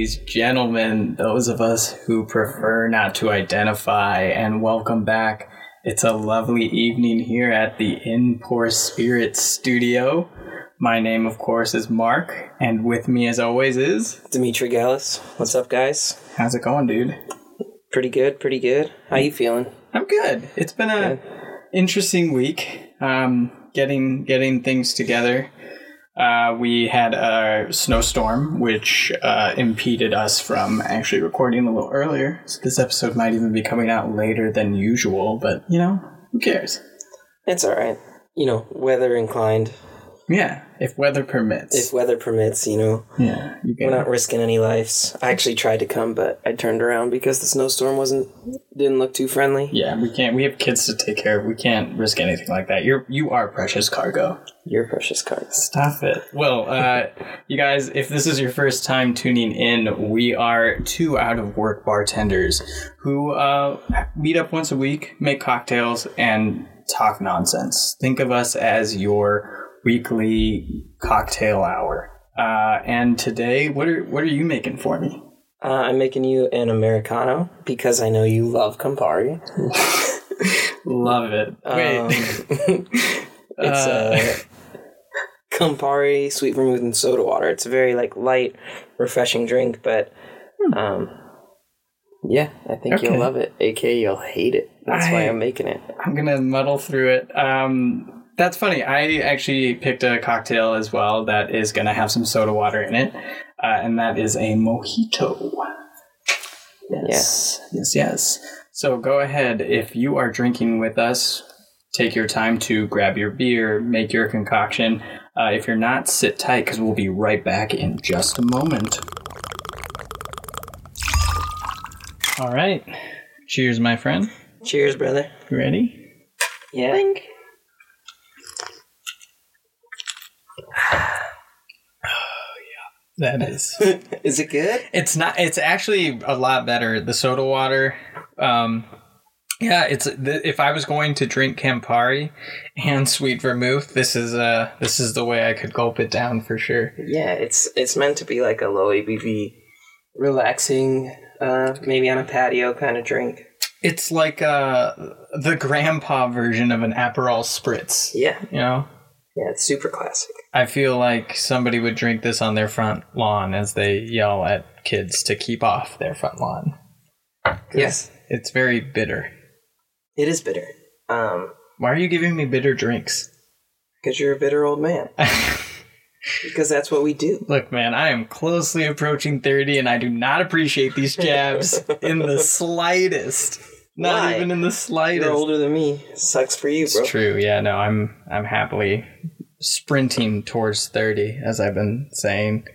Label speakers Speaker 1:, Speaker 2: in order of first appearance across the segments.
Speaker 1: ladies, gentlemen, those of us who prefer not to identify, and welcome back. It's a lovely evening here at the In Poor Spirits studio. My name, of course, is Mark, and with me, as always, is.
Speaker 2: Dimitri Gallus. What's up, guys?
Speaker 1: How's it going, dude?
Speaker 2: Pretty good, pretty good. How you feeling?
Speaker 1: I'm good. It's been a
Speaker 2: Good.
Speaker 1: interesting week. Um, getting getting things together. Uh, we had a snowstorm, which uh, impeded us from actually recording a little earlier. So this episode might even be coming out later than usual, but you know, who cares?
Speaker 2: It's all right. You know, weather inclined.
Speaker 1: Yeah, if weather permits.
Speaker 2: If weather permits, you know,
Speaker 1: yeah, you
Speaker 2: we're not risking any lives. I actually tried to come, but I turned around because the snowstorm wasn't didn't look too friendly.
Speaker 1: Yeah, we can't. We have kids to take care of. We can't risk anything like that. You're you are precious cargo.
Speaker 2: Your precious cards.
Speaker 1: Stop it. Well, uh, you guys, if this is your first time tuning in, we are two out of work bartenders who uh, meet up once a week, make cocktails, and talk nonsense. Think of us as your weekly cocktail hour. Uh, and today, what are what are you making for me?
Speaker 2: Uh, I'm making you an americano because I know you love Campari.
Speaker 1: Love it. Wait,
Speaker 2: Um, it's uh, Campari, sweet vermouth, and soda water. It's a very like light, refreshing drink, but um, yeah, I think
Speaker 1: Okay.
Speaker 2: you'll love it. AK, you'll hate it. That's why
Speaker 1: I-
Speaker 2: I'm making it.
Speaker 1: I'm gonna muddle through it. Um, that's funny. I actually picked a cocktail as well that is gonna have some soda water in it, uh, and that is a mojito. Yes, yes, yes. So go ahead if you are drinking with us. Take your time to grab your beer, make your concoction. Uh, if you're not, sit tight because we'll be right back in just a moment. All right. Cheers, my friend.
Speaker 2: Cheers, brother.
Speaker 1: You ready?
Speaker 2: Yeah.
Speaker 1: That is.
Speaker 2: Is it good?
Speaker 1: It's not. It's actually a lot better. The soda water. Um, yeah, it's. If I was going to drink Campari and sweet vermouth, this is uh this is the way I could gulp it down for sure.
Speaker 2: Yeah, it's it's meant to be like a low ABV, relaxing, uh, maybe on a patio kind of drink.
Speaker 1: It's like uh the grandpa version of an Aperol spritz.
Speaker 2: Yeah,
Speaker 1: You know,
Speaker 2: yeah, it's super classic.
Speaker 1: I feel like somebody would drink this on their front lawn as they yell at kids to keep off their front lawn.
Speaker 2: Yes,
Speaker 1: It's very bitter.
Speaker 2: it is bitter. Um,
Speaker 1: Why are you giving me bitter drinks?
Speaker 2: because you're a bitter old man. Because that's what we do.
Speaker 1: Look, man, I am closely approaching 30 and I do not appreciate these jabs in the slightest. Not
Speaker 2: Why?
Speaker 1: even in the slightest.
Speaker 2: You're older than me. Sucks for you, bro.
Speaker 1: It's true. Yeah, no, I'm I'm happily sprinting towards 30 as I've been saying.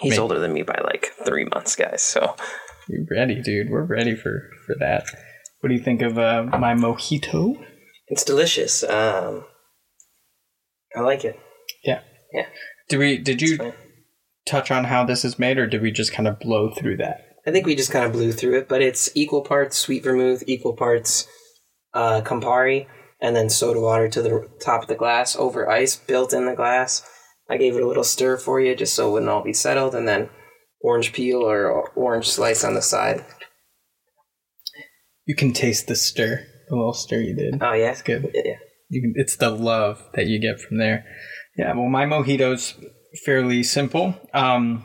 Speaker 2: He's
Speaker 1: Me.
Speaker 2: older than me by like three months, guys. So
Speaker 1: We're ready, dude. We're ready for for that. What do you think of uh, my mojito?
Speaker 2: it's delicious. Um, I like it.
Speaker 1: Yeah.
Speaker 2: Yeah.
Speaker 1: Do we did you touch on how this is made or did we just kind of blow through that?
Speaker 2: I think we just kind of blew through it, but it's equal parts sweet vermouth, equal parts uh, Campari, and then soda water to the top of the glass over ice built in the glass. I gave it a little stir for you just so it wouldn't all be settled, and then orange peel or orange slice on the side.
Speaker 1: You can taste the stir. The little stir you did.
Speaker 2: Oh yeah,
Speaker 1: It's good.
Speaker 2: yeah.
Speaker 1: you can, it's the love that you get from there. Yeah, well, my mojito's fairly simple. Um,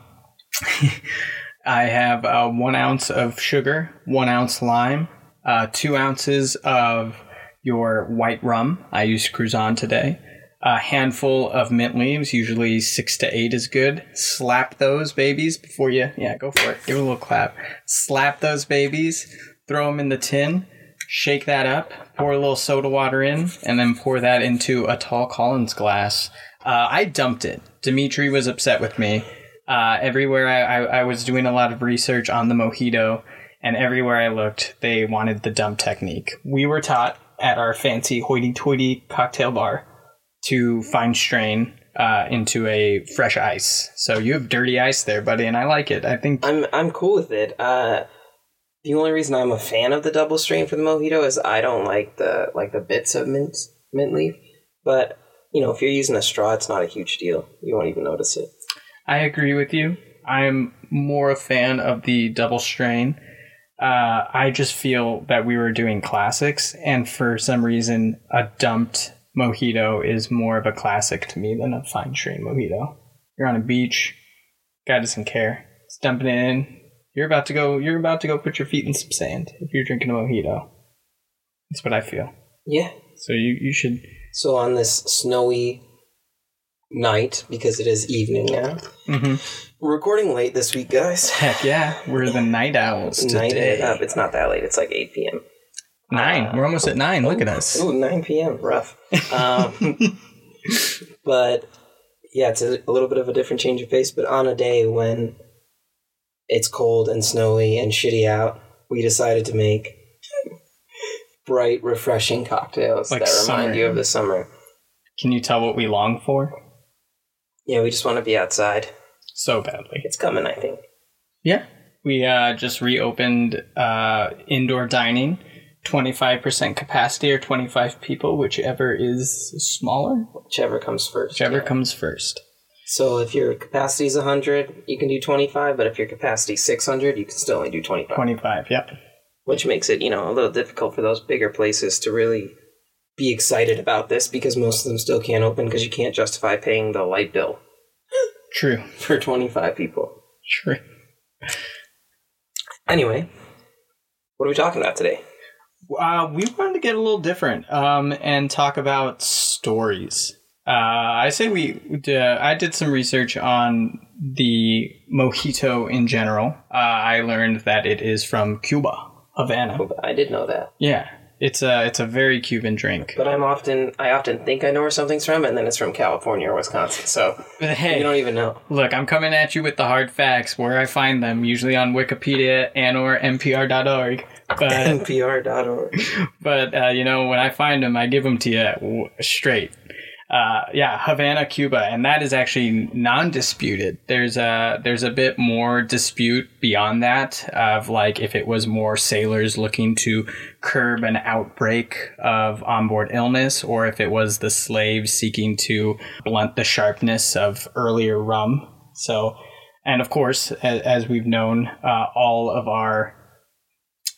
Speaker 1: I have uh, one ounce of sugar, one ounce lime, uh, two ounces of your white rum. I used Cruzan today. A handful of mint leaves, usually six to eight is good. Slap those babies before you, yeah, go for it. Give it a little clap. Slap those babies, throw them in the tin, shake that up, pour a little soda water in, and then pour that into a tall Collins glass. Uh, I dumped it. Dimitri was upset with me. Uh, everywhere I, I, I was doing a lot of research on the mojito, and everywhere I looked, they wanted the dump technique. We were taught at our fancy hoity-toity cocktail bar to fine strain uh, into a fresh ice. So you have dirty ice there, buddy, and I like it. I think
Speaker 2: I'm I'm cool with it. Uh, the only reason I'm a fan of the double strain for the mojito is I don't like the like the bits of mint mint leaf. But you know, if you're using a straw, it's not a huge deal. You won't even notice it.
Speaker 1: I agree with you. I'm more a fan of the double strain. Uh, I just feel that we were doing classics, and for some reason, a dumped mojito is more of a classic to me than a fine strain mojito. You're on a beach, guy doesn't care. It's dumping it in. You're about to go. You're about to go put your feet in some sand if you're drinking a mojito. That's what I feel.
Speaker 2: Yeah.
Speaker 1: So you you should.
Speaker 2: So on this snowy night, because it is evening now,
Speaker 1: hmm
Speaker 2: we're recording late this week, guys.
Speaker 1: Heck yeah, we're the night owls today.
Speaker 2: it up. It's not that late. It's like 8 p.m.
Speaker 1: Nine. We're almost at nine. Look at us.
Speaker 2: Ooh, 9 p.m. Rough. Um, but yeah, it's a, a little bit of a different change of pace. But on a day when it's cold and snowy and shitty out, we decided to make bright, refreshing cocktails
Speaker 1: Like
Speaker 2: that remind
Speaker 1: summer.
Speaker 2: you of the summer.
Speaker 1: Can you tell what we long for
Speaker 2: Yeah, we just want to be outside.
Speaker 1: so badly?
Speaker 2: It's coming, I think.
Speaker 1: Yeah. We uh, just reopened uh, indoor dining, 25% capacity or 25 people, whichever is smaller,
Speaker 2: Whichever comes first.
Speaker 1: whichever
Speaker 2: yeah.
Speaker 1: comes first.
Speaker 2: So if your capacity is 100, you can do 25, but if your capacity is 600, you can still only do 25.
Speaker 1: 25, yep.
Speaker 2: which makes it you know a little difficult for those bigger places to really be excited about this because most of them still can't open because you can't justify paying the light bill
Speaker 1: True.
Speaker 2: for 25 people
Speaker 1: True.
Speaker 2: anyway what are we talking about today
Speaker 1: Uh, we wanted to get a little different um, and talk about stories. Uh, I say we. Uh, I did some research on the mojito in general. Uh, I learned that it is from Cuba, Havana.
Speaker 2: i did know that
Speaker 1: Yeah, it's a it's a very Cuban drink.
Speaker 2: but i'm often i often think i know where something's from and then it's from california or wisconsin so
Speaker 1: But
Speaker 2: you don't even know
Speaker 1: look, I'm coming at you with the hard facts where I find them, usually on Wikipedia and or NPR.org. But
Speaker 2: npr.org
Speaker 1: but uh, you know when I find them, I give them to you straight. Uh, yeah, Havana, Cuba, and that is actually non-disputed. There's a there's a bit more dispute beyond that of like if it was more sailors looking to curb an outbreak of onboard illness, or if it was the slaves seeking to blunt the sharpness of earlier rum. So, and of course, as, as we've known, uh, all of our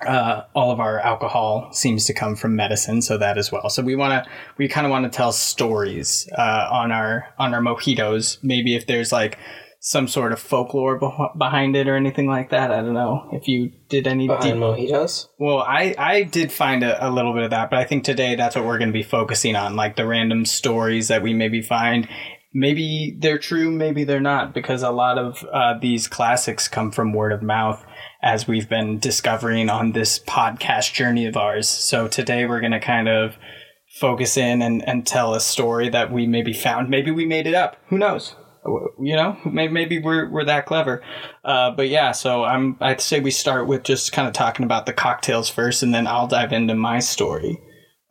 Speaker 1: uh, all of our alcohol seems to come from medicine, so that as well. So we want to, we kind of want to tell stories uh, on our on our mojitos. Maybe if there's like some sort of folklore beh- behind it or anything like that. I don't know if you did any
Speaker 2: behind
Speaker 1: deep.
Speaker 2: mojitos
Speaker 1: Well, I I did find a, a little bit of that, but I think today that's what we're going to be focusing on, like the random stories that we maybe find. Maybe they're true, maybe they're not, because a lot of uh, these classics come from word of mouth, as we've been discovering on this podcast journey of ours. So today we're going to kind of focus in and, and tell a story that we maybe found. Maybe we made it up. Who knows? You know, maybe, we're, we're that clever. Uh, but yeah, so I'm, I'd say we start with just kind of talking about the cocktails first, and then I'll dive into my story.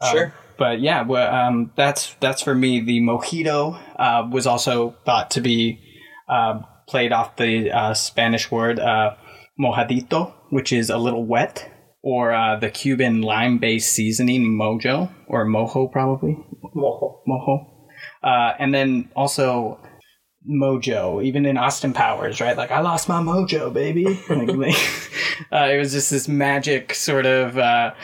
Speaker 1: Um,
Speaker 2: sure
Speaker 1: but yeah, well, um, that's that's for me. The mojito uh, was also thought to be uh, played off the uh, Spanish word uh, mojadito, which is a little wet, or uh, the Cuban lime-based seasoning mojo or mojo, probably
Speaker 2: Mojo.
Speaker 1: mojo, uh, and then also mojo, even in Austin Powers, right? Like I lost my mojo, baby. like, like, uh, it was just this magic sort of uh,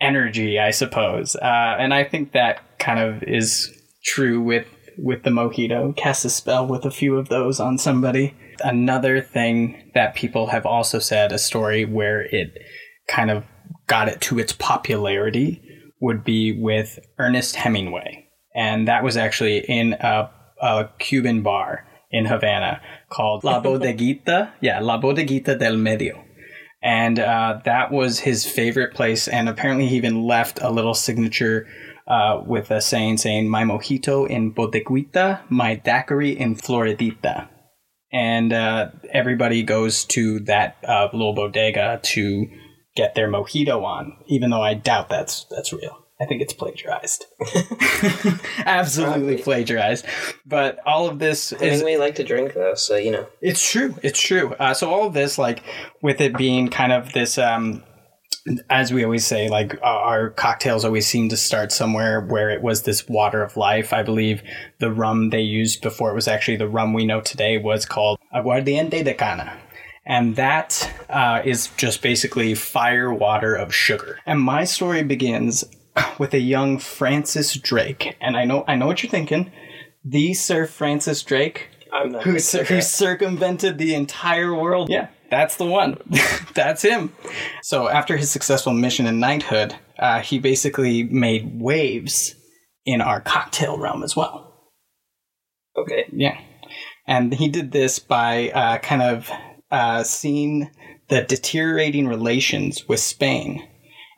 Speaker 1: energy, I suppose, uh, and I think that kind of is true with with the mojito. Cast a spell with a few of those on somebody. Another thing that people have also said, a story where it kind of got it to its popularity would be with Ernest Hemingway. And that was actually in a, a Cuban bar in Havana called La Bodeguita. Yeah, La Bodeguita del Medio. And uh, that was his favorite place. And apparently, he even left a little signature uh, with a saying saying, My mojito in Bodeguita, my daiquiri in Floridita. And uh, everybody goes to that uh, little bodega to get their mojito on, even though I doubt that's that's real. I think it's plagiarized. Absolutely
Speaker 2: Probably.
Speaker 1: plagiarized. But all of this is
Speaker 2: Hemingway like to drink though, so you know.
Speaker 1: it's true. It's true. Uh, so all of this, like, with it being kind of this, um, as we always say, like our cocktails always seem to start somewhere where it was this water of life. I believe the rum they used before it was actually the rum we know today was called aguardiente de cana. And that uh, is just basically fire water of sugar. And my story begins with a young Francis Drake. And I know I know what you're thinking. The Sir Francis Drake, who,
Speaker 2: gonna
Speaker 1: cir-
Speaker 2: say
Speaker 1: who circumvented the entire world. Yeah, that's the one. that's him. So after his successful mission in knighthood, uh, he basically made waves in our cocktail realm as well.
Speaker 2: Okay.
Speaker 1: Yeah. And he did this by uh, kind of uh, seeing the deteriorating relations with Spain,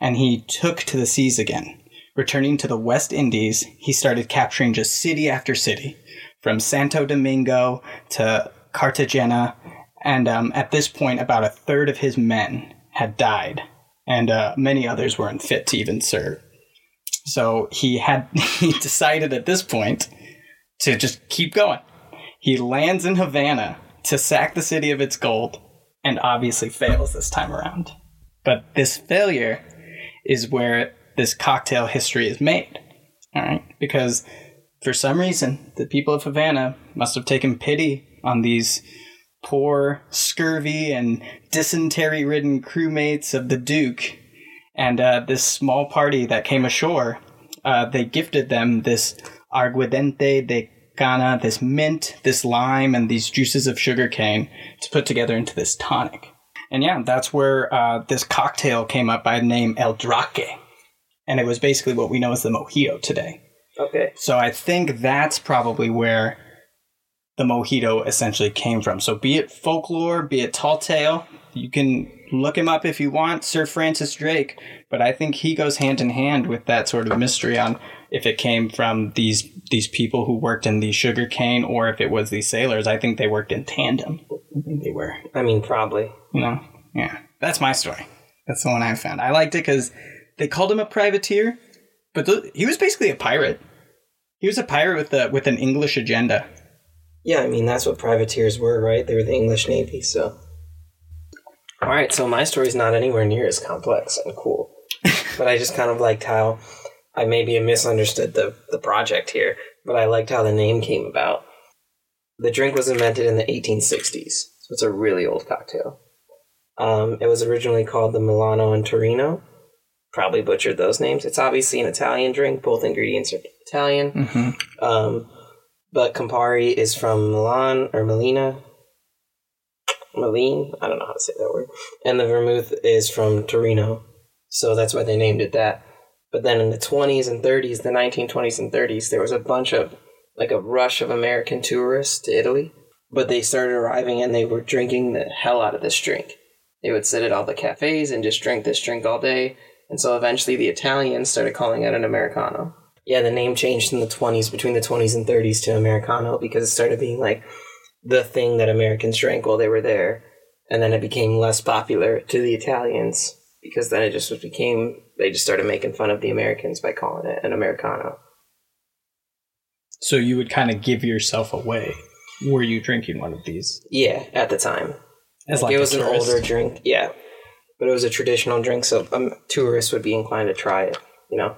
Speaker 1: and he took to the seas again. Returning to the West Indies, he started capturing just city after city, from Santo Domingo to Cartagena, and um, at this point, about a third of his men had died, and uh, many others weren't fit to even serve. So he had he decided at this point to just keep going. He lands in Havana to sack the city of its gold and obviously fails this time around. But this failure is where this cocktail history is made. All right? Because for some reason, the people of Havana must have taken pity on these poor, scurvy, and dysentery ridden crewmates of the Duke. And uh, this small party that came ashore, uh, they gifted them this aguardiente de cana, this mint, this lime, and these juices of sugarcane to put together into this tonic. And yeah, that's where uh, this cocktail came up by the name El Drake. And it was basically what we know as the mojito today.
Speaker 2: Okay.
Speaker 1: So I think that's probably where the mojito essentially came from. So be it folklore, be it tall tale, you can look him up if you want, Sir Francis Drake. But I think he goes hand in hand with that sort of mystery on if it came from these these people who worked in the sugar cane or if it was these sailors. I think they worked in tandem. I think they were.
Speaker 2: I mean, probably.
Speaker 1: You know? Yeah. That's my story. That's the one I found. I liked it because they called him a privateer, but th- he was basically a pirate. He was a pirate with a, with an English agenda.
Speaker 2: Yeah, I mean that's what privateers were, right? They were the English Navy, so. All right, so my story's not anywhere near as complex and cool, but I just kind of liked how I maybe misunderstood the the project here, but I liked how the name came about. The drink was invented in the 1860s, so it's a really old cocktail. Um, it was originally called the Milano and Torino. Probably butchered those names. It's obviously an Italian drink. Both ingredients are Italian.
Speaker 1: Mm-hmm.
Speaker 2: Um, but Campari is from Milan or Melina. Malene? I don't know how to say that word. And the vermouth is from Torino. So that's why they named it that. But then in the 20s and 30s, the 1920s and 30s, there was a bunch of, like a rush of American tourists to Italy. But they started arriving and they were drinking the hell out of this drink. They would sit at all the cafes and just drink this drink all day. And so eventually the Italians started calling it an Americano. Yeah, the name changed in the 20s, between the 20s and 30s to Americano because it started being like the thing that Americans drank while they were there. And then it became less popular to the Italians because then it just became, they just started making fun of the Americans by calling it an Americano.
Speaker 1: So you would kind of give yourself away. Were you drinking one of these?
Speaker 2: Yeah, at the time.
Speaker 1: As
Speaker 2: Like,
Speaker 1: like
Speaker 2: it was an older drink, yeah. But it was a traditional drink, so um, tourists would be inclined to try it, you know?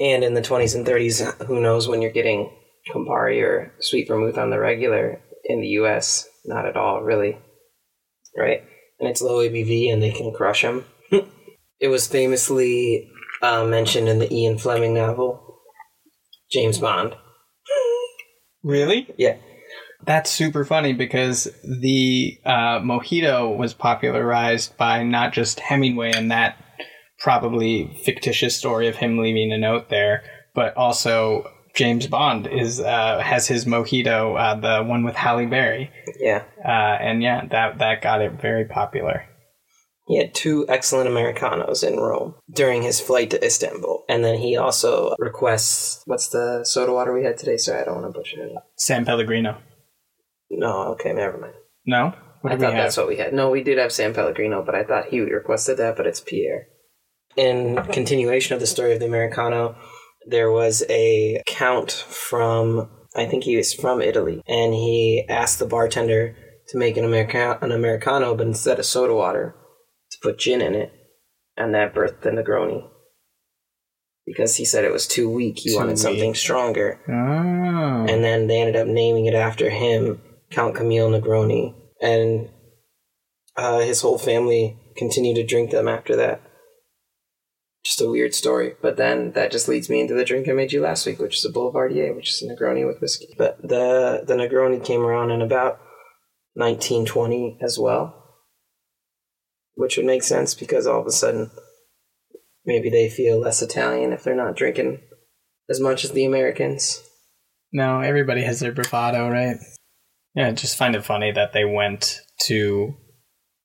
Speaker 2: And in the 20s and 30s, who knows when you're getting Campari or sweet vermouth on the regular in the US? Not at all, really. Right? And it's low ABV and they can crush them. it was famously uh, mentioned in the Ian Fleming novel, James Bond.
Speaker 1: Really?
Speaker 2: Yeah.
Speaker 1: That's super funny because the uh, mojito was popularized by not just Hemingway and that probably fictitious story of him leaving a note there, but also James Bond is uh, has his mojito, uh, the one with Halle Berry,
Speaker 2: Yeah.
Speaker 1: uh, and yeah, that that got it very popular.
Speaker 2: He had two excellent Americanos in Rome during his flight to Istanbul. And then he also requests what's the soda water we had today? Sorry, I don't want to butcher it.
Speaker 1: San Pellegrino.
Speaker 2: No, okay, never mind.
Speaker 1: No,
Speaker 2: I thought that's what we had. No, we did have San Pellegrino, but I thought he requested that, but it's Perrier. In continuation of the story of the Americano, there was a count from I think he was from Italy, and he asked the bartender to make an America- an Americano, but instead of soda water, to put gin in it, and that birthed the Negroni. Because he said it was too weak, he
Speaker 1: Too
Speaker 2: wanted something
Speaker 1: weak.
Speaker 2: stronger,
Speaker 1: Oh.
Speaker 2: and then they ended up naming it after him Count Camille Negroni, and uh, his whole family continued to drink them after that. Just a weird story, but then that just leads me into the drink I made you last week, which is a Boulevardier, which is a Negroni with whiskey. But the the Negroni came around in about 1920 as well, which would make sense because all of a sudden maybe they feel less Italian if they're not drinking as much as the Americans.
Speaker 1: No, everybody has their bravado, right? Yeah, just find it funny that they went to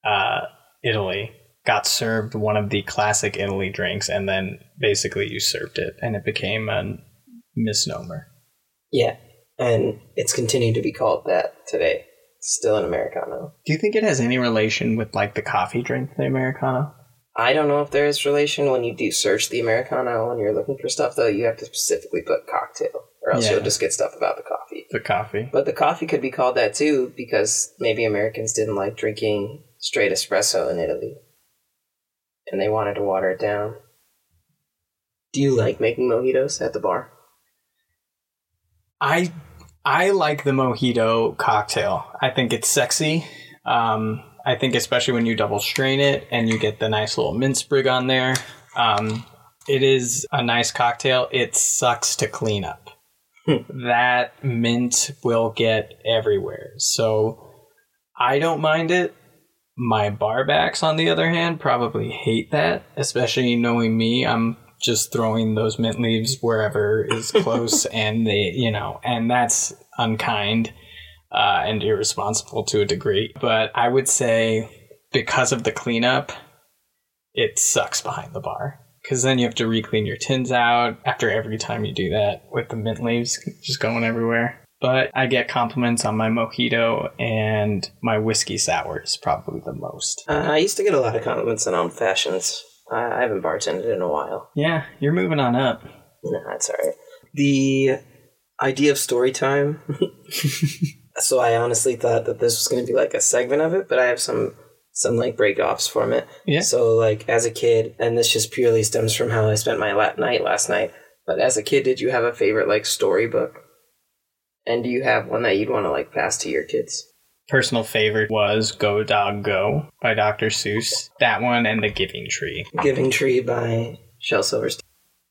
Speaker 1: uh, Italy, got served one of the classic Italy drinks, and then basically usurped it, and it became a misnomer.
Speaker 2: Yeah, and it's continued to be called that today. Still an Americano.
Speaker 1: Do you think it has any relation with like the coffee drink, the Americano?
Speaker 2: I don't know if there is relation when you do search the Americano when you're looking for stuff, though. You have to specifically put cocktail, or else
Speaker 1: Yeah.
Speaker 2: you'll just get stuff about the coffee.
Speaker 1: The coffee.
Speaker 2: But the coffee could be called that too because maybe Americans didn't like drinking straight espresso in Italy. And they wanted to water it down. Do you like making mojitos at the bar?
Speaker 1: I I like the mojito cocktail. I think it's sexy. Um, I think especially when you double strain it and you get the nice little mint sprig on there. Um, it is a nice cocktail. It sucks to clean up. that mint will get everywhere. So I don't mind it. My barbacks, on the other hand, probably hate that, especially knowing me. I'm just throwing those mint leaves wherever is close, and they, you know, and that's unkind uh, and irresponsible to a degree. But I would say because of the cleanup, it sucks behind the bar. Because then you have to re-clean your tins out after every time you do that with the mint leaves just going everywhere. But I get compliments on my mojito and my whiskey sours probably the most.
Speaker 2: Uh, I used to get a lot of compliments on old fashions. I, haven't bartended in a while.
Speaker 1: Yeah, you're moving on up.
Speaker 2: No, that's alright. The idea of story time. so I honestly thought that this was going to be like a segment of it, but I have some some like break offs from it.
Speaker 1: Yeah.
Speaker 2: So like as a kid, and this just purely stems from how I spent my la- night last night. But as a kid, did you have a favorite like storybook? And do you have one that you'd want to like pass to your kids?
Speaker 1: Personal favorite was Go Dog Go by Dr. Seuss. That one and The Giving Tree.
Speaker 2: Giving Tree by Shel Silverstein.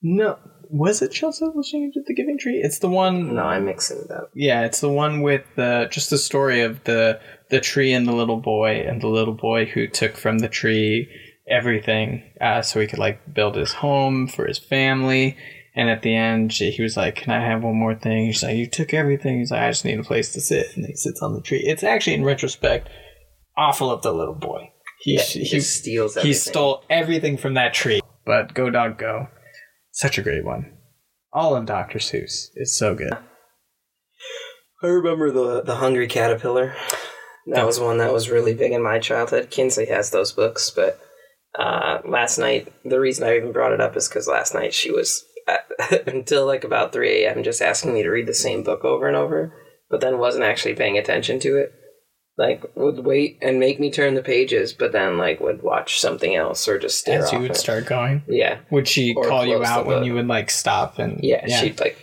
Speaker 1: No, was it Shel Silverstein who did The Giving Tree? It's the one.
Speaker 2: No, I'm mixing it up.
Speaker 1: Yeah, it's the one with the just the story of the the tree and the little boy and the little boy who took from the tree everything uh, so he could like build his home for his family. And at the end, she, he was like, "Can I have one more thing?" He's like, "You took everything." He's like, "I just need a place to sit." And he sits on the tree. It's actually, in retrospect, awful of the little boy. He
Speaker 2: Yeah,
Speaker 1: he,
Speaker 2: he steals
Speaker 1: he
Speaker 2: everything.
Speaker 1: stole everything from that tree. But Go Dog Go, such a great one. All of Dr. Seuss It's so good.
Speaker 2: I remember the the Hungry Caterpillar. That was one that was really big in my childhood. Kinsley has those books, but uh, last night the reason I even brought it up is because last night she was until like about three a.m. just asking me to read the same book over and over, but then wasn't actually paying attention to it. Like would wait and make me turn the pages, but then like would watch something else or just stare
Speaker 1: As you would
Speaker 2: it.
Speaker 1: start going,
Speaker 2: Yeah,
Speaker 1: would she
Speaker 2: Or
Speaker 1: call you out when you would like stop and
Speaker 2: yeah, she'd like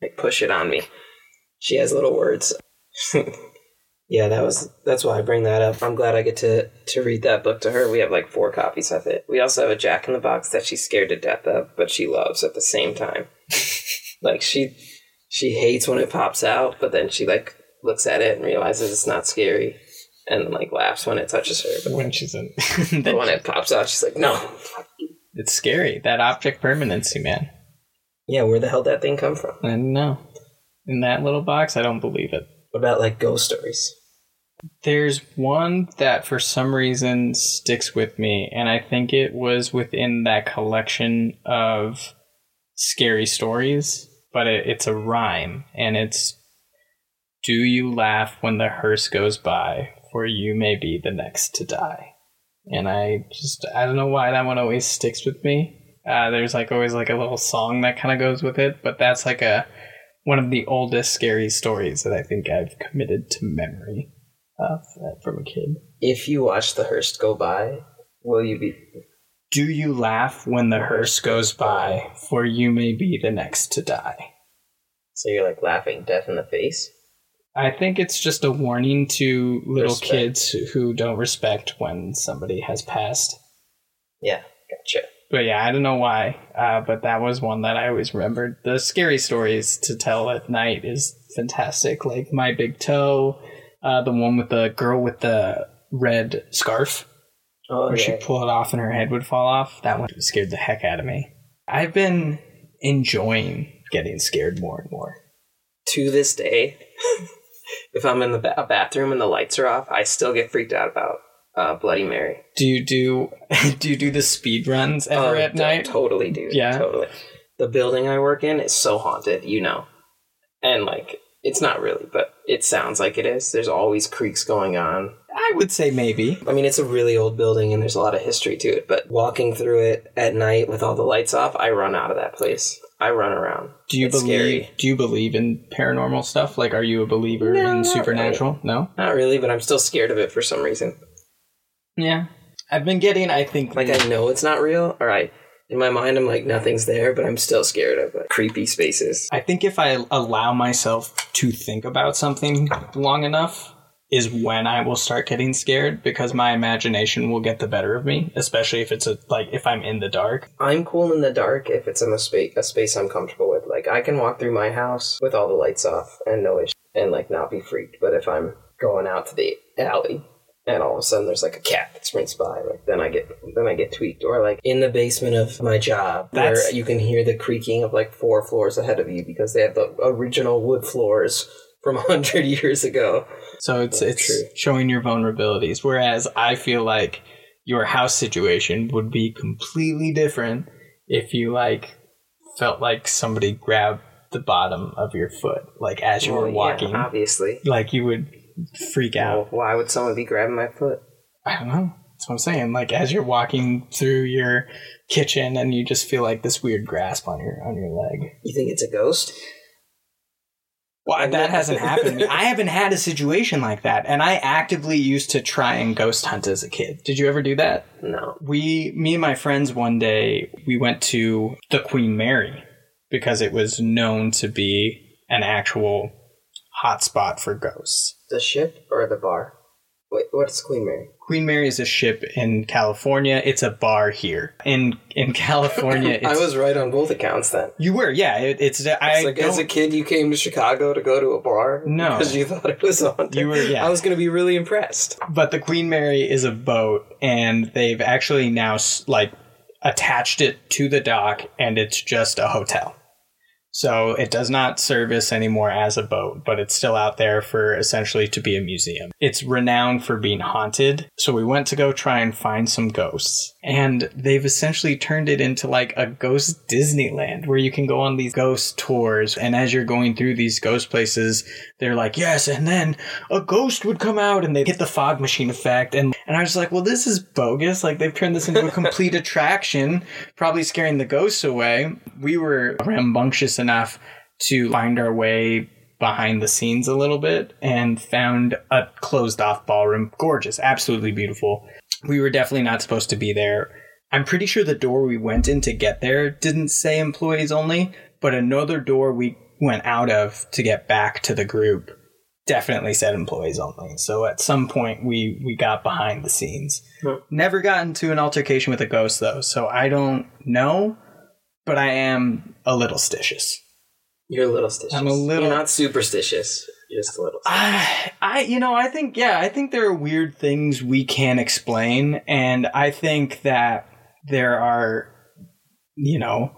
Speaker 2: like push it on me. She has little words. yeah, that was that's why I bring that up. I'm glad I get to to read that book to her. We have like four copies of it. We also have a Jack in the Box that she's scared to death of, but she loves at the same time. like she she hates when it pops out, but then she like looks at it and realizes it's not scary, and like laughs when it touches her. But,
Speaker 1: when she's in.
Speaker 2: but when it pops out, she's like, no.
Speaker 1: it's scary that object permanency, man.
Speaker 2: Yeah, where the hell did that thing come from?
Speaker 1: I don't know. In that little box, I don't believe it.
Speaker 2: What about like ghost stories?
Speaker 1: There's one that for some reason sticks with me, and I think it was within that collection of scary stories, but it, it's a rhyme, and it's Do you laugh when the hearse goes by, for you may be the next to die? And I just, I don't know why that one always sticks with me. Uh, there's like always like a little song that kind of goes with it, but that's like a one of the oldest scary stories that I think I've committed to memory uh, from a kid.
Speaker 2: If you watch the hearse go by, will you be
Speaker 1: Do you laugh when the hearse goes by, for you may be the next to die?
Speaker 2: So you're like laughing death in the face?
Speaker 1: I think it's just a warning to little
Speaker 2: Respect.
Speaker 1: kids who don't respect when somebody has passed.
Speaker 2: Yeah, gotcha.
Speaker 1: But yeah, I don't know why, uh, but that was one that I always remembered. The scary stories to tell at night is fantastic. Like My Big Toe, uh, the one with the girl with the red scarf,
Speaker 2: Oh,
Speaker 1: where
Speaker 2: yeah.
Speaker 1: she'd pull it off and her head would fall off. That one scared the heck out of me. I've been enjoying getting scared more and more.
Speaker 2: to this day, if I'm in the ba- bathroom and the lights are off, I still get freaked out about uh, Bloody Mary.
Speaker 1: Do you do do you do the speed runs ever
Speaker 2: Oh,
Speaker 1: at
Speaker 2: d-
Speaker 1: night?
Speaker 2: Totally, dude.
Speaker 1: Yeah.
Speaker 2: Totally. The building I work in is so haunted, you know. And like it's not really, but it sounds like it is. There's always creaks going on.
Speaker 1: I would say maybe.
Speaker 2: I mean, it's a really old building and there's a lot of history to it, but walking through it at night with all the lights off, I run out of that place. I run around.
Speaker 1: Do you
Speaker 2: It's
Speaker 1: believe
Speaker 2: scary.
Speaker 1: do you believe in paranormal stuff? Like are you a believer
Speaker 2: No,
Speaker 1: in supernatural? No?
Speaker 2: Not really, but I'm still scared of it for some reason.
Speaker 1: Yeah. I've been getting I think
Speaker 2: Like I know it's not real, or I in my mind I'm like nothing's there, but I'm still scared of like, creepy spaces.
Speaker 1: I think if I allow myself to think about something long enough is when I will start getting scared because my imagination will get the better of me, especially if it's a like if I'm in the dark.
Speaker 2: I'm cool in the dark if it's in a space a space I'm comfortable with. Like I can walk through my house with all the lights off and no issue and like not be freaked. But if I'm going out to the alley and all of a sudden there's like a cat that sprints by, like then I get then I get tweaked. Or like in the basement of my job
Speaker 1: That's-
Speaker 2: where you can hear the creaking of like four floors ahead of you because they have the original wood floors from a hundred years ago.
Speaker 1: So it's
Speaker 2: That's
Speaker 1: it's
Speaker 2: true.
Speaker 1: showing your vulnerabilities. Whereas I feel like your house situation would be completely different if you like felt like somebody grabbed the bottom of your foot, like as you
Speaker 2: Well,
Speaker 1: were
Speaker 2: yeah,
Speaker 1: walking.
Speaker 2: obviously.
Speaker 1: like you would freak out.
Speaker 2: Well, why would someone be grabbing my foot?
Speaker 1: I don't know. That's what I'm saying. Like as you're walking through your kitchen and you just feel like this weird grasp on your on your leg.
Speaker 2: You think it's a ghost?
Speaker 1: Well, that hasn't happened. to me. I haven't had a situation like that, and I actively used to try and ghost hunt as a kid. Did you ever do that?
Speaker 2: No.
Speaker 1: We, me and my friends, one day we went to the Queen Mary because it was known to be an actual hotspot for ghosts.
Speaker 2: The ship or the bar? Wait, what's Queen Mary?
Speaker 1: Queen Mary is a ship in California. It's a bar here in in California.
Speaker 2: I was right on both accounts then.
Speaker 1: You were, yeah. It, it's I
Speaker 2: It's like as a kid, you came to Chicago to go to a bar.
Speaker 1: No.
Speaker 2: because you thought it was haunted.
Speaker 1: You were- yeah.
Speaker 2: I was going to be really impressed.
Speaker 1: but the Queen Mary is a boat, and they've actually now like attached it to the dock, and it's just a hotel. So it does not service anymore as a boat, but it's still out there for essentially to be a museum. It's renowned for being haunted. So we went to go try and find some ghosts. And they've essentially turned it into like a ghost Disneyland where you can go on these ghost tours. And as you're going through these ghost places, they're like, yes, and then a ghost would come out and they get the fog machine effect. And, and I was like, well, this is bogus. Like they've turned this into a complete attraction, probably scaring the ghosts away. We were rambunctious enough to find our way behind the scenes a little bit and found a closed off ballroom. Gorgeous, absolutely beautiful. We were definitely not supposed to be there. I'm pretty sure the door we went in to get there didn't say employees only, but another door we went out of to get back to the group definitely said employees only. So at some point we we got behind the scenes. Never got into an altercation with a ghost though, so I don't know, but I am a little stitious.
Speaker 2: You're a little stitious.
Speaker 1: I'm a little-
Speaker 2: You're not superstitious. Just a little.
Speaker 1: I, I, you know, I think, yeah, I think there are weird things we can't explain, and I think that there are, you know,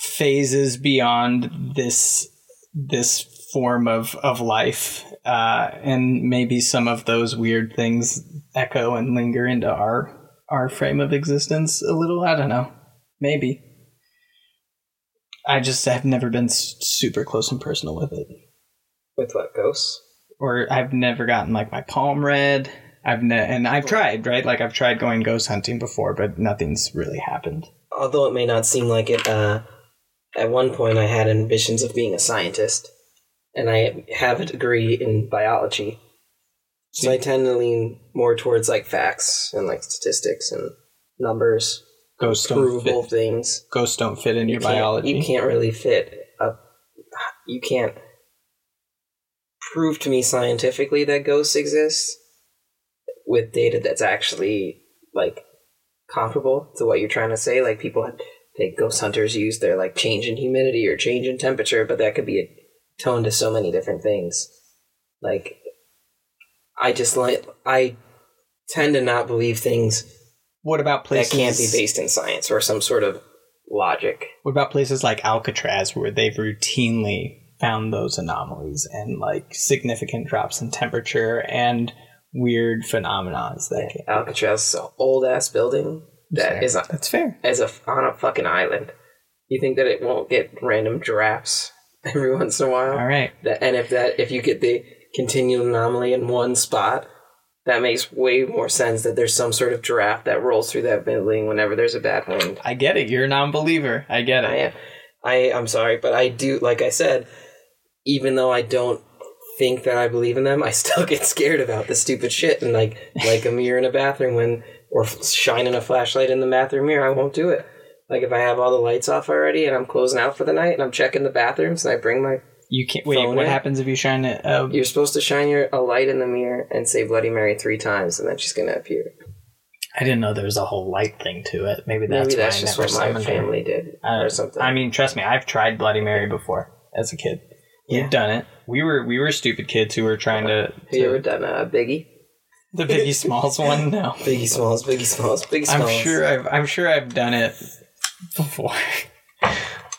Speaker 1: phases beyond this this form of of life, uh, and maybe some of those weird things echo and linger into our our frame of existence a little. I don't know, maybe. I just have never been super close and personal with it
Speaker 2: With what ghosts?
Speaker 1: or I've never gotten like my palm read. I've ne- and I've tried, right? Like I've tried going ghost hunting before, but nothing's really happened.
Speaker 2: Although it may not seem like it, uh, at one point I had ambitions of being a scientist, and I have a degree in biology. So I tend to lean more towards like facts and like statistics and numbers,
Speaker 1: Ghosts don't
Speaker 2: provable
Speaker 1: fit.
Speaker 2: things.
Speaker 1: Ghosts don't fit in
Speaker 2: You
Speaker 1: your biology.
Speaker 2: You can't really fit a. You can't prove to me scientifically that ghosts exist with data that's actually like comparable to what you're trying to say. Like people think ghost hunters use their like change in humidity or change in temperature, but that could be a tone to so many different things. Like I just like I tend to not believe things
Speaker 1: What about places
Speaker 2: that can't be based in science or some sort of logic.
Speaker 1: What about places like Alcatraz where they've routinely found those anomalies and like significant drops in temperature and weird phenomena that can
Speaker 2: Alcatraz is an old ass building that is a,
Speaker 1: That's fair.
Speaker 2: as a on a fucking island. You think that it won't get random giraffes every once in a while?
Speaker 1: All right.
Speaker 2: That and if that if you get the continual anomaly in one spot, that makes way more sense that there's some sort of giraffe that rolls through that building whenever there's a bad wind.
Speaker 1: I get it. You're a non-believer. I get
Speaker 2: I
Speaker 1: it.
Speaker 2: am. I I'm sorry, but I do like I said, even though I don't think that I believe in them, I still get scared about the stupid shit and like like a mirror in a bathroom when or shining a flashlight in the bathroom mirror, I won't do it. Like if I have all the lights off already and I'm closing out for the night and I'm checking the bathrooms and I bring my
Speaker 1: You can't wait. What
Speaker 2: it.
Speaker 1: happens if you shine it? Uh,
Speaker 2: you're supposed to shine your a light in the mirror and say Bloody Mary three times and then she's gonna appear.
Speaker 1: I didn't know there was a whole light thing to it. Maybe that's
Speaker 2: Maybe
Speaker 1: why
Speaker 2: that's just
Speaker 1: never
Speaker 2: what my family did or something.
Speaker 1: I mean, trust me, I've tried Bloody Mary before as a kid.
Speaker 2: Yeah.
Speaker 1: We've done it. We were we were stupid kids who were trying to.
Speaker 2: Have you ever done a Biggie?
Speaker 1: the Biggie Smalls one? No.
Speaker 2: Biggie Smalls, Biggie Smalls, Biggie Smalls.
Speaker 1: I'm sure I've I'm sure I've done it before.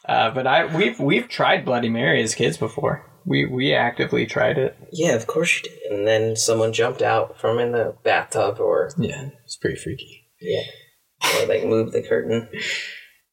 Speaker 1: Uh, but I we've we've tried Bloody Mary as kids before. We we actively tried it.
Speaker 2: Yeah, of course you did. And then someone jumped out from in the bathtub or
Speaker 1: Yeah, it's pretty freaky.
Speaker 2: yeah. Or like moved the curtain.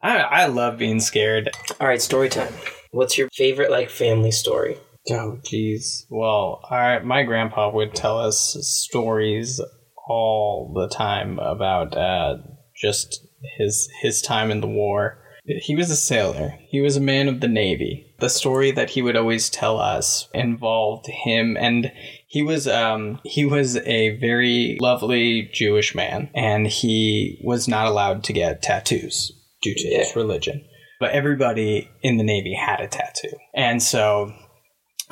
Speaker 1: I I love being scared.
Speaker 2: Alright, story time. What's your favorite like family story?
Speaker 1: Oh jeez. Well, our, my grandpa would tell us stories all the time about uh, just his his time in the war. He was a sailor. He was a man of the navy. The story that he would always tell us involved him, and he was um, he was a very lovely Jewish man, and he was not allowed to get tattoos due to his religion. But everybody in the navy had a tattoo, and so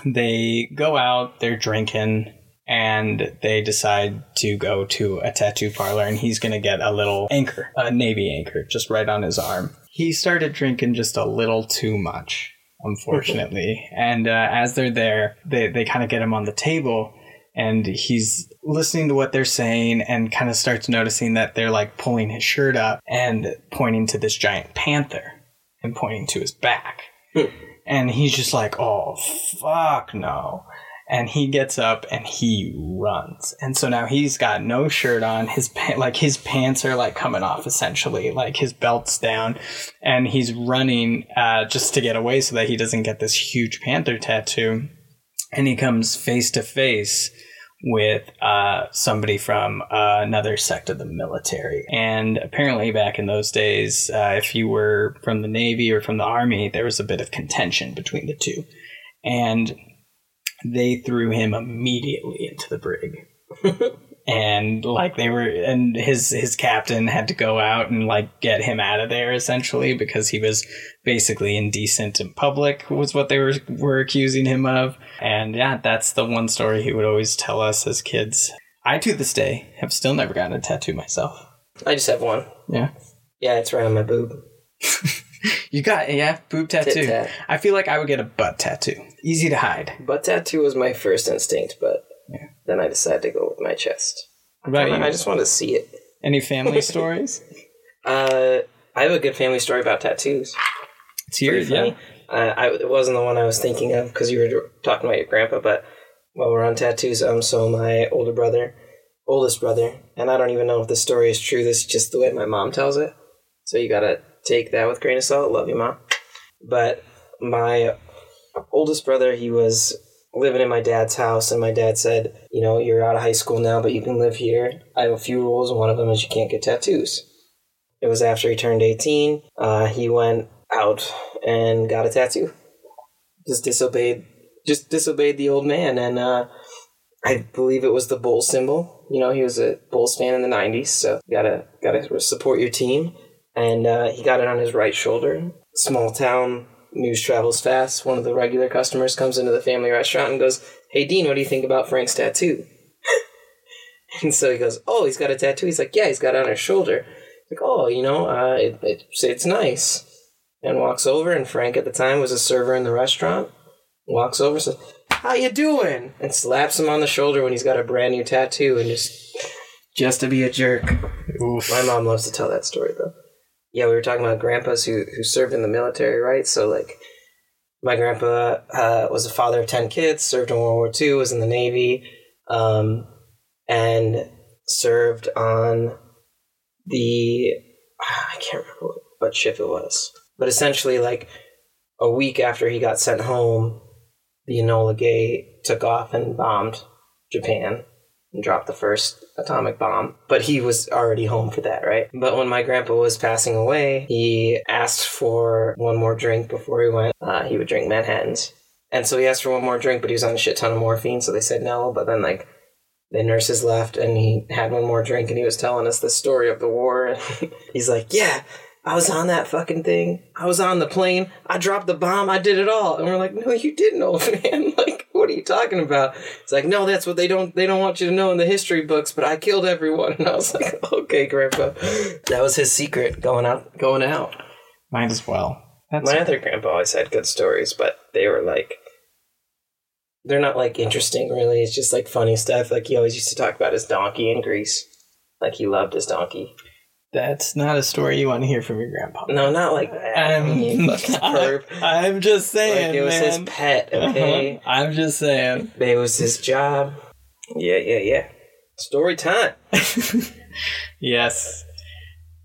Speaker 1: they go out, they're drinking, and they decide to go to a tattoo parlor, and he's going to get a little anchor, a navy anchor, just right on his arm. He started drinking just a little too much, unfortunately. and uh, as they're there, they, they kind of get him on the table. And he's listening to what they're saying and kind of starts noticing that they're like pulling his shirt up and pointing to this giant panther and pointing to his back and he's just like, "Oh fuck no!" And he gets up and he runs, and so now he's got no shirt on. His pa- like his pants are like coming off essentially, like his belt's down, and he's running uh, just to get away so that he doesn't get this huge panther tattoo. And he comes face to face with uh, somebody from uh, another sect of the military. And apparently, back in those days, uh, if you were from the Navy or from the Army, there was a bit of contention between the two. And they threw him immediately into the brig. and like they were and his his captain had to go out and like get him out of there essentially because he was basically indecent in public was what they were were accusing him of and yeah that's the one story he would always tell us as kids i to this day have still never gotten a tattoo myself
Speaker 2: I just have one.
Speaker 1: yeah
Speaker 2: Yeah, it's right on my boob.
Speaker 1: you got yeah boob tattoo
Speaker 2: tat.
Speaker 1: i feel like i would get a butt tattoo easy to hide
Speaker 2: Butt tattoo was my first instinct, but. Then I decided to go with my chest.
Speaker 1: you
Speaker 2: I just want to see it.
Speaker 1: any family stories
Speaker 2: Uh, I have a good family story about tattoos.
Speaker 1: it's yours yeah.
Speaker 2: Uh, I, it wasn't the one I was thinking of because you were talking about your grandpa, but while we're on tattoos, um, so my older brother, oldest brother, and I don't even know if this story is true. This is just the way my mom tells it. So you gotta take that with a grain of salt. Love you, mom. But my oldest brother, he was living in my dad's house, and my dad said, "You know, you're out of high school now, but you can live here. I have a few rules, one of them is you can't get tattoos." It was after he turned 18. Uh, he went out and got a tattoo. Just disobeyed, just disobeyed the old man, and uh, I believe it was the bull symbol. You know, he was a Bulls fan in the '90s, so gotta gotta support your team. And uh, he got it on his right shoulder. Small town news travels fast. One of the regular customers comes into the family restaurant and goes, "Hey Dean, what do you think about Frank's tattoo?" and so he goes, "Oh, he's got a tattoo." He's like, "Yeah, he's got it on his shoulder." Like, "Oh, you know, uh, it, it's it's nice." And walks over, and Frank at the time was a server in the restaurant. Walks over, says, "How you doing?" and slaps him on the shoulder when he's got a brand new tattoo, and just just to be a jerk.
Speaker 1: Oof.
Speaker 2: My mom loves to tell that story though. Yeah, we were talking about grandpas who who served in the military, right? So like, my grandpa uh, was a father of ten kids, served in World War II, was in the Navy, um, and served on the I can't remember what, what ship it was, but essentially like a week after he got sent home, the Enola Gay took off and bombed Japan and dropped the first atomic bomb. But he was already home for that, right? But when my grandpa was passing away, he asked for one more drink before he went. Uh, he would drink Manhattans. And so he asked for one more drink, but he was on a shit ton of morphine, so they said no. But then, like, the nurses left and he had one more drink and he was telling us the story of the war. And he's like, Yeah, I was on that fucking thing. I was on the plane. I dropped the bomb. I did it all. And we're like, No, you didn't, old man. Like, what are you talking about? It's like, No, that's what they don't they don't want you to know in the history books, but I killed everyone. And I was like, Okay, grandpa. That was his secret going out going out.
Speaker 1: Might as well. That's
Speaker 2: My other grandpa always had good stories, but they were like they're not like interesting really. It's just like funny stuff. Like he always used to talk about his donkey in Greece. Like he loved his donkey.
Speaker 1: That's not a story you want to hear from your grandpa.
Speaker 2: No, not like that.
Speaker 1: I'm,
Speaker 2: you fucking perv.
Speaker 1: I, am just saying,
Speaker 2: Like it was
Speaker 1: man.
Speaker 2: his pet, okay?
Speaker 1: Uh-huh. I'm just saying.
Speaker 2: It was his job. Yeah, yeah, yeah. Story time.
Speaker 1: yes,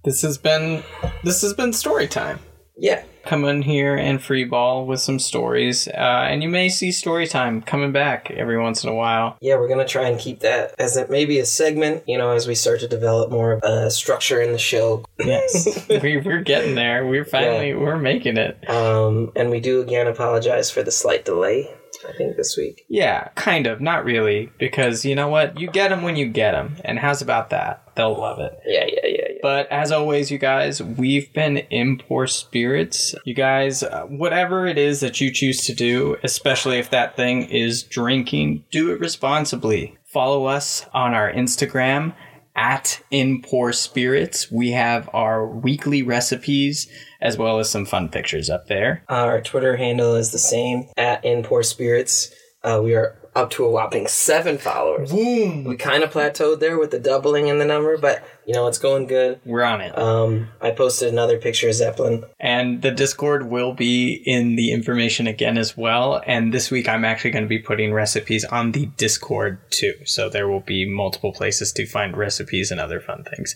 Speaker 1: this has been this has been story time.
Speaker 2: Yeah.
Speaker 1: Come in here and free ball with some stories, uh, and you may see story time coming back every once in a while.
Speaker 2: Yeah, we're gonna try and keep that as it may be a segment, you know, as we start to develop more of a structure in the show.
Speaker 1: Yes, we, we're getting there. We're finally we're making it.
Speaker 2: Um, and we do again apologize for the slight delay, I think, this week.
Speaker 1: Yeah, kind of, not really, because you know what? You get them when you get them, and how's about that? They'll love it.
Speaker 2: Yeah, yeah, yeah, yeah.
Speaker 1: But as always, you guys, we've been In Poor Spirits. You guys, uh, whatever it is that you choose to do, especially if that thing is drinking, do it responsibly. Follow us on our Instagram at In Poor Spirits. We have our weekly recipes as well as some fun pictures up there.
Speaker 2: Our Twitter handle is the same at In Poor Spirits. Uh, we are up to a whopping seven followers.
Speaker 1: Boom!
Speaker 2: We kind of plateaued there with the doubling in the number, but you know it's going good.
Speaker 1: We're on it.
Speaker 2: Um, I posted another picture of Zeppelin.
Speaker 1: And the Discord will be in the information again as well. And this week I'm actually going to be putting recipes on the Discord too. So there will be multiple places to find recipes and other fun things.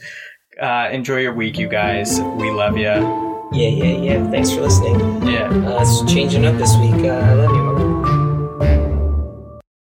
Speaker 1: Uh, enjoy your week, you guys. We love you.
Speaker 2: Yeah, yeah, yeah. Thanks for listening.
Speaker 1: Yeah.
Speaker 2: Uh, it's changing up this week. Uh, I love you.